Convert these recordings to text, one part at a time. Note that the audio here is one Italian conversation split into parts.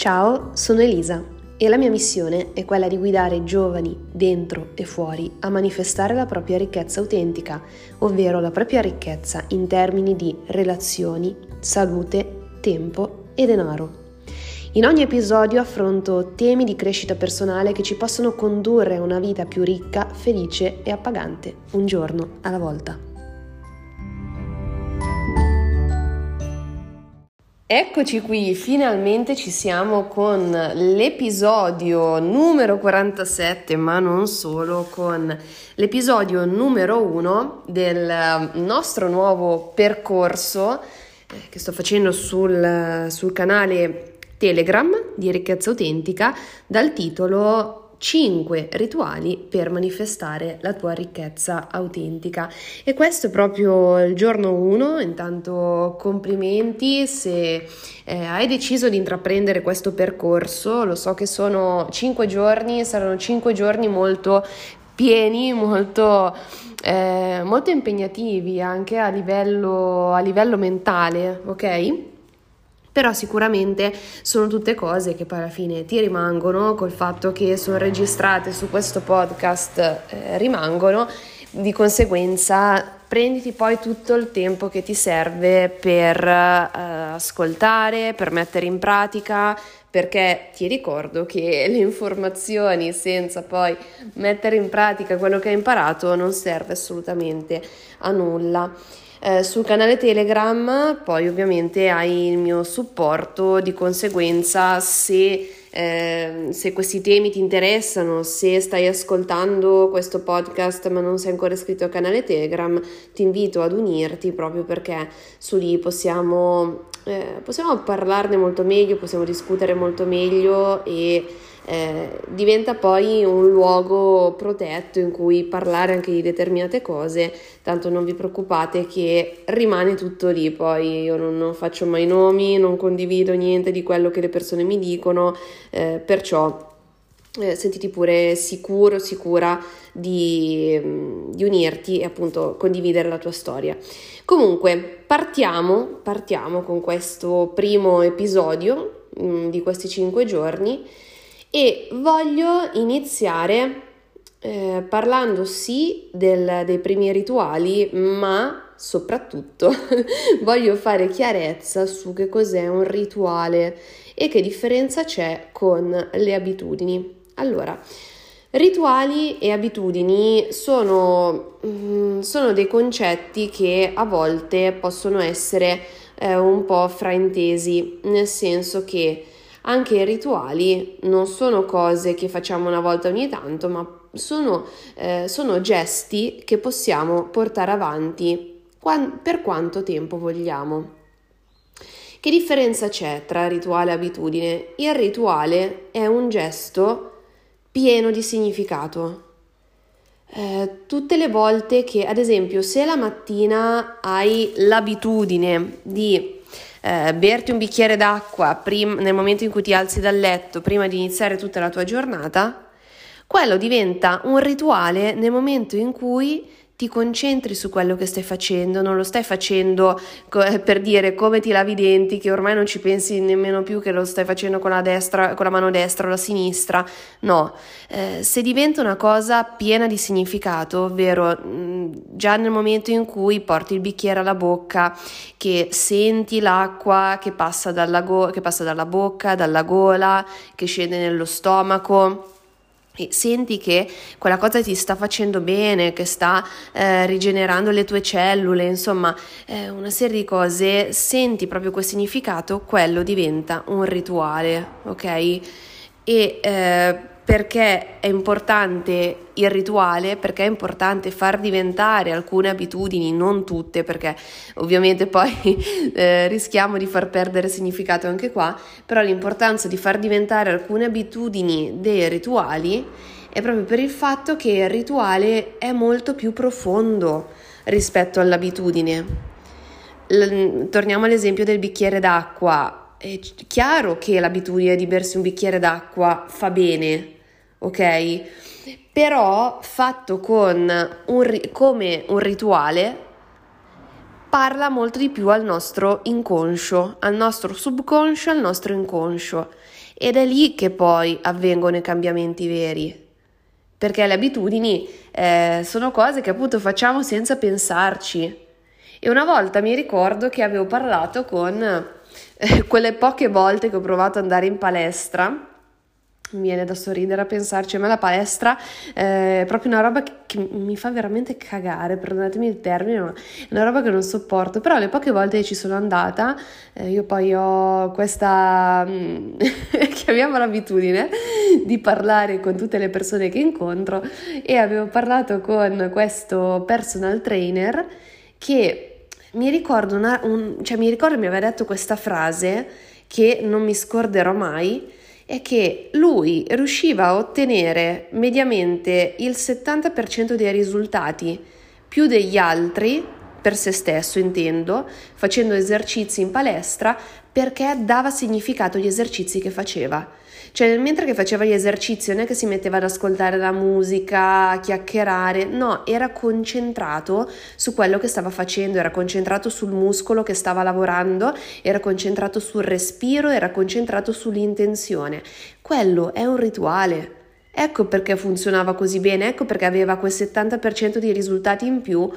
Ciao, sono Elisa e la mia missione è quella di guidare giovani dentro e fuori a manifestare la propria ricchezza autentica, ovvero la propria ricchezza in termini di relazioni, salute, tempo e denaro. In ogni episodio affronto temi di crescita personale che ci possono condurre a una vita più ricca, felice e appagante, un giorno alla volta. Eccoci qui, finalmente ci siamo con l'episodio numero 47, ma non solo, con l'episodio numero 1 del nostro nuovo percorso eh, che sto facendo sul, sul canale Telegram di Ricchezza Autentica dal titolo 5 rituali per manifestare la tua ricchezza autentica. E questo è proprio il giorno 1, intanto complimenti se eh, hai deciso di intraprendere questo percorso, lo so che sono 5 giorni, saranno 5 giorni molto pieni, molto, eh, molto impegnativi anche a livello, a livello mentale, ok? Però sicuramente sono tutte cose che poi alla fine ti rimangono col fatto che sono registrate su questo podcast, eh, rimangono, di conseguenza prenditi poi tutto il tempo che ti serve per eh, ascoltare, per mettere in pratica, perché ti ricordo che le informazioni senza poi mettere in pratica quello che hai imparato non serve assolutamente a nulla. Eh, sul canale Telegram poi ovviamente hai il mio supporto, di conseguenza se, eh, se questi temi ti interessano, se stai ascoltando questo podcast ma non sei ancora iscritto al canale Telegram, ti invito ad unirti proprio perché su lì possiamo, eh, possiamo parlarne molto meglio, possiamo discutere molto meglio e eh, diventa poi un luogo protetto in cui parlare anche di determinate cose, tanto non vi preoccupate che rimane tutto lì, poi io non, non faccio mai nomi, non condivido niente di quello che le persone mi dicono, eh, perciò eh, sentiti pure sicuro, sicura di, mm, di, unirti e appunto condividere la tua storia. Comunque, partiamo, partiamo con questo primo episodio mh, mm, di questi cinque giorni e voglio iniziare eh, parlando sì del, dei primi rituali, ma soprattutto voglio fare chiarezza su che cos'è un rituale e che differenza c'è con le abitudini. Allora, rituali e abitudini sono, mm, sono dei concetti che a volte possono essere eh, un po' fraintesi, nel senso che anche i rituali non sono cose che facciamo una volta ogni tanto, ma sono, eh, sono gesti che possiamo portare avanti per quanto tempo vogliamo. Che differenza c'è tra rituale e abitudine? Il rituale è un gesto pieno di significato. Eh, tutte le volte che, ad esempio, se la mattina hai l'abitudine di eh, berti un bicchiere d'acqua prim- nel momento in cui ti alzi dal letto, prima di iniziare tutta la tua giornata, quello diventa un rituale nel momento in cui ti concentri su quello che stai facendo, non lo stai facendo co- per dire come ti lavi i denti, che ormai non ci pensi nemmeno più che lo stai facendo con la, destra, con la mano destra o la sinistra. No, eh, se diventa una cosa piena di significato, ovvero mh, già nel momento in cui porti il bicchiere alla bocca, che senti l'acqua che passa dalla, go- che passa dalla bocca, dalla gola, che scende nello stomaco senti che quella cosa ti sta facendo bene, che sta eh, rigenerando le tue cellule, insomma, eh, una serie di cose, senti proprio quel significato, quello diventa un rituale, ok? E eh, perché è importante il rituale, perché è importante far diventare alcune abitudini, non tutte, perché ovviamente poi eh, rischiamo di far perdere significato anche qua, però l'importanza di far diventare alcune abitudini dei rituali è proprio per il fatto che il rituale è molto più profondo rispetto all'abitudine. L- torniamo all'esempio del bicchiere d'acqua. È chiaro che l'abitudine di bersi un bicchiere d'acqua fa bene, ok? Però fatto con un, come un rituale parla molto di più al nostro inconscio, al nostro subconscio, al nostro inconscio Ed è lì che poi avvengono i cambiamenti veri, perché le abitudini eh, sono cose che appunto facciamo senza pensarci. E una volta mi ricordo che avevo parlato con eh, quelle poche volte che ho provato ad andare in palestra mi viene da sorridere a pensarci, a me la palestra eh, è proprio una roba che, che, mi fa veramente cagare, perdonatemi il termine, ma è una roba che non sopporto, però le poche volte che ci sono andata, eh, io poi ho questa, mm, chiamiamola l'abitudine, di parlare con tutte le persone che incontro e avevo parlato con questo personal trainer che mi ricordo, una, un, cioè mi ricordo mi aveva detto questa frase che non mi scorderò mai, è che lui riusciva a ottenere mediamente il 70% dei risultati più degli altri, per se stesso intendo, facendo esercizi in palestra perché dava significato agli esercizi che faceva. Cioè, mentre che faceva gli esercizi, non è che si metteva ad ascoltare la musica, a chiacchierare, no, era concentrato su quello che stava facendo, era concentrato sul muscolo che stava lavorando, era concentrato sul respiro, era concentrato sull'intenzione. Quello è un rituale. Ecco perché funzionava così bene, ecco perché aveva quel 70% di risultati in più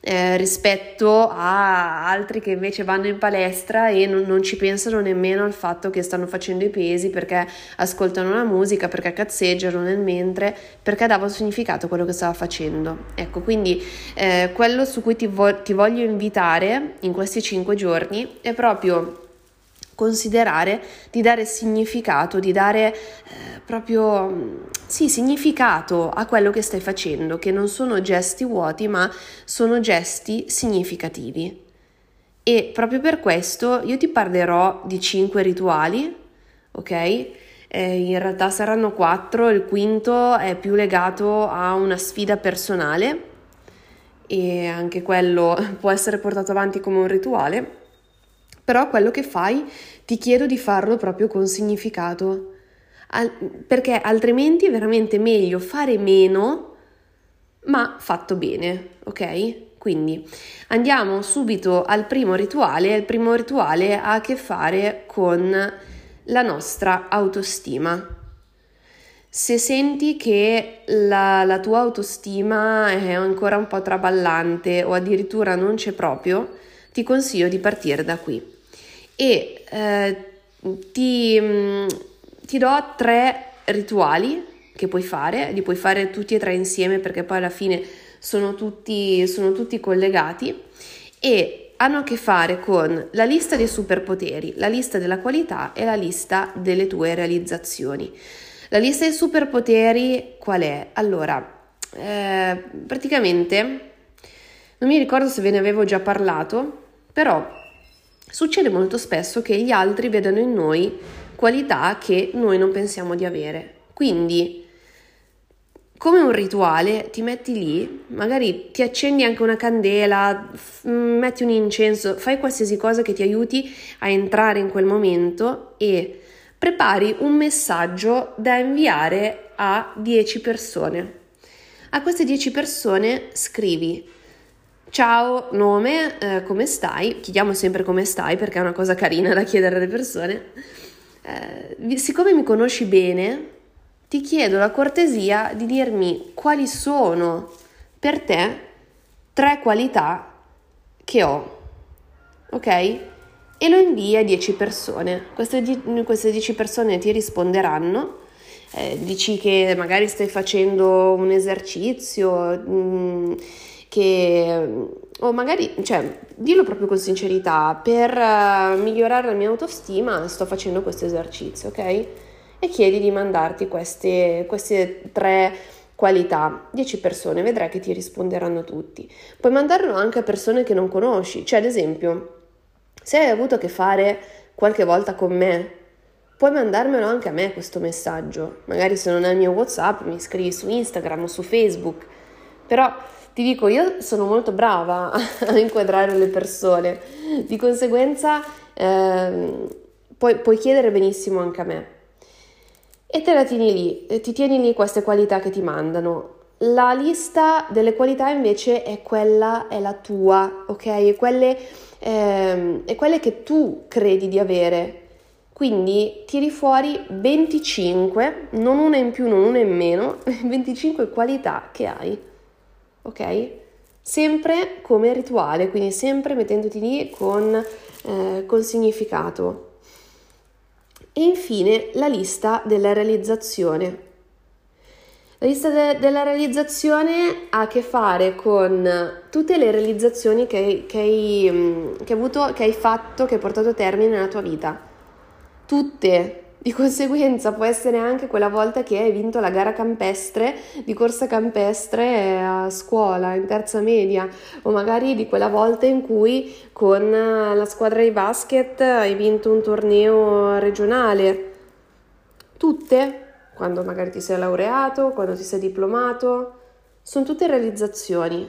eh, rispetto a altri che invece vanno in palestra e non, non, ci pensano nemmeno al fatto che stanno facendo i pesi perché ascoltano la musica, perché cazzeggiano nel mentre, perché dava significato quello che stava facendo. Ecco, quindi eh, quello su cui ti, vo- ti voglio invitare in questi cinque giorni è proprio considerare di dare significato, di dare eh, proprio sì, significato a quello che stai facendo, che non sono gesti vuoti, ma sono gesti significativi. E proprio per questo io ti parlerò di cinque rituali, ok? Eh, in realtà saranno quattro, il quinto è più legato a una sfida personale e anche quello può essere portato avanti come un rituale però quello che fai ti chiedo di farlo proprio con significato, Al- perché altrimenti è veramente meglio fare meno, ma fatto bene, ok? Quindi andiamo subito al primo rituale. Il primo rituale ha a che fare con la nostra autostima. Se senti che la, la, tua autostima è ancora un po' traballante o addirittura non c'è proprio, ti consiglio di partire da qui e eh, ti, mm, ti do tre rituali che puoi fare, li puoi fare tutti e tre insieme perché poi alla fine sono tutti, sono tutti collegati e hanno a che fare con la lista dei superpoteri, la lista della qualità e la lista delle tue realizzazioni. La lista dei superpoteri qual è? Allora, eh, praticamente non mi ricordo se ve ne avevo già parlato, però Succede molto spesso che gli altri vedano in noi qualità che noi non pensiamo di avere. Quindi, come un rituale, ti metti lì, magari ti accendi anche una candela, metti un incenso, fai qualsiasi cosa che ti aiuti a entrare in quel momento e prepari un messaggio da inviare a 10 persone. A queste 10 persone scrivi Ciao, nome, eh, come stai? Chiediamo sempre come stai perché è una cosa carina da chiedere alle persone. Eh, siccome mi conosci bene, ti chiedo la cortesia di dirmi quali sono per te tre qualità che ho, ok? E lo invii a 10 persone. Queste, queste 10 persone ti risponderanno. Eh, dici che magari stai facendo un esercizio. Mh, mm, che o magari, cioè, dillo proprio con sincerità, per uh, migliorare la mia autostima sto facendo questo esercizio, ok? E chiedi di mandarti queste, queste tre qualità, 10 persone, vedrai che ti risponderanno tutti. Puoi mandarlo anche a persone che non conosci, cioè ad esempio, se hai avuto a che fare qualche volta con me, puoi mandarmelo anche a me questo messaggio. Magari se non hai il mio WhatsApp, mi scrivi su Instagram o su Facebook. Però ti dico, io sono molto brava a inquadrare le persone, di conseguenza eh, puoi, puoi chiedere benissimo anche a me. E te la tieni lì, ti tieni lì queste qualità che ti mandano. La lista delle qualità invece è quella, è la tua, ok? È quelle, eh, è quelle che tu credi di avere, Quindi tiri fuori 25, non una in più, non una in meno, 25 qualità che hai. Ok? Sempre come rituale, quindi sempre mettendoti lì con, eh, con significato. E infine la lista della realizzazione. La lista de- della realizzazione ha a che fare con tutte le realizzazioni che che, hai, mm, che, hai avuto, che hai fatto, che hai portato a termine nella tua vita tutte. Di conseguenza può essere anche quella volta che hai vinto la gara campestre di corsa campestre a scuola, in terza media, o magari di quella volta in cui con la squadra di basket hai vinto un torneo regionale. Tutte, quando magari ti sei laureato, quando ti sei diplomato, sono tutte realizzazioni.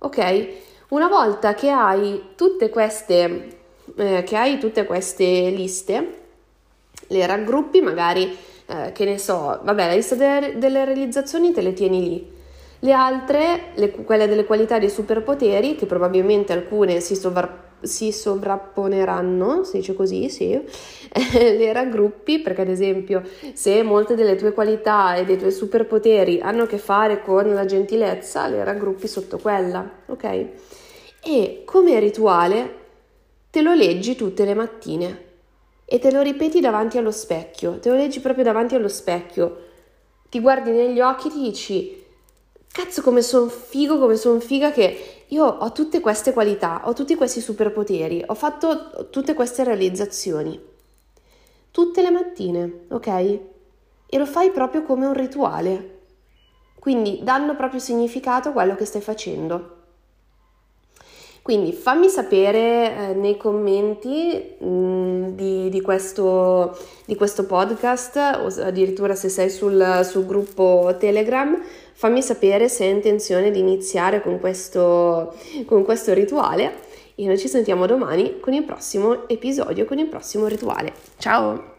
Ok? Una volta che hai tutte queste eh, che hai tutte queste liste, le raggruppi magari, eh, che ne so, vabbè, la lista delle, delle realizzazioni te le tieni lì. Le altre, le, quelle delle qualità dei superpoteri, che probabilmente alcune si, sovra, si sovrapponeranno, si dice così, sì, le raggruppi, perché ad esempio se molte delle tue qualità e dei tuoi superpoteri hanno a che fare con la gentilezza, le raggruppi sotto quella, ok? E come rituale te lo leggi tutte le mattine e te lo ripeti davanti allo specchio, te lo leggi proprio davanti allo specchio, ti guardi negli occhi e ti dici, cazzo come sono figo, come sono figa che io ho tutte queste qualità, ho tutti questi superpoteri, ho fatto tutte queste realizzazioni. Tutte le mattine, ok? E lo fai proprio come un rituale. Quindi danno proprio significato a quello che stai facendo. Quindi fammi sapere eh, nei commenti mh, mm, di, di, questo, di, questo, podcast o addirittura se sei sul, sul, gruppo Telegram, fammi sapere se hai intenzione di iniziare con questo, con questo rituale e noi ci sentiamo domani con il prossimo episodio, con il prossimo rituale. Ciao!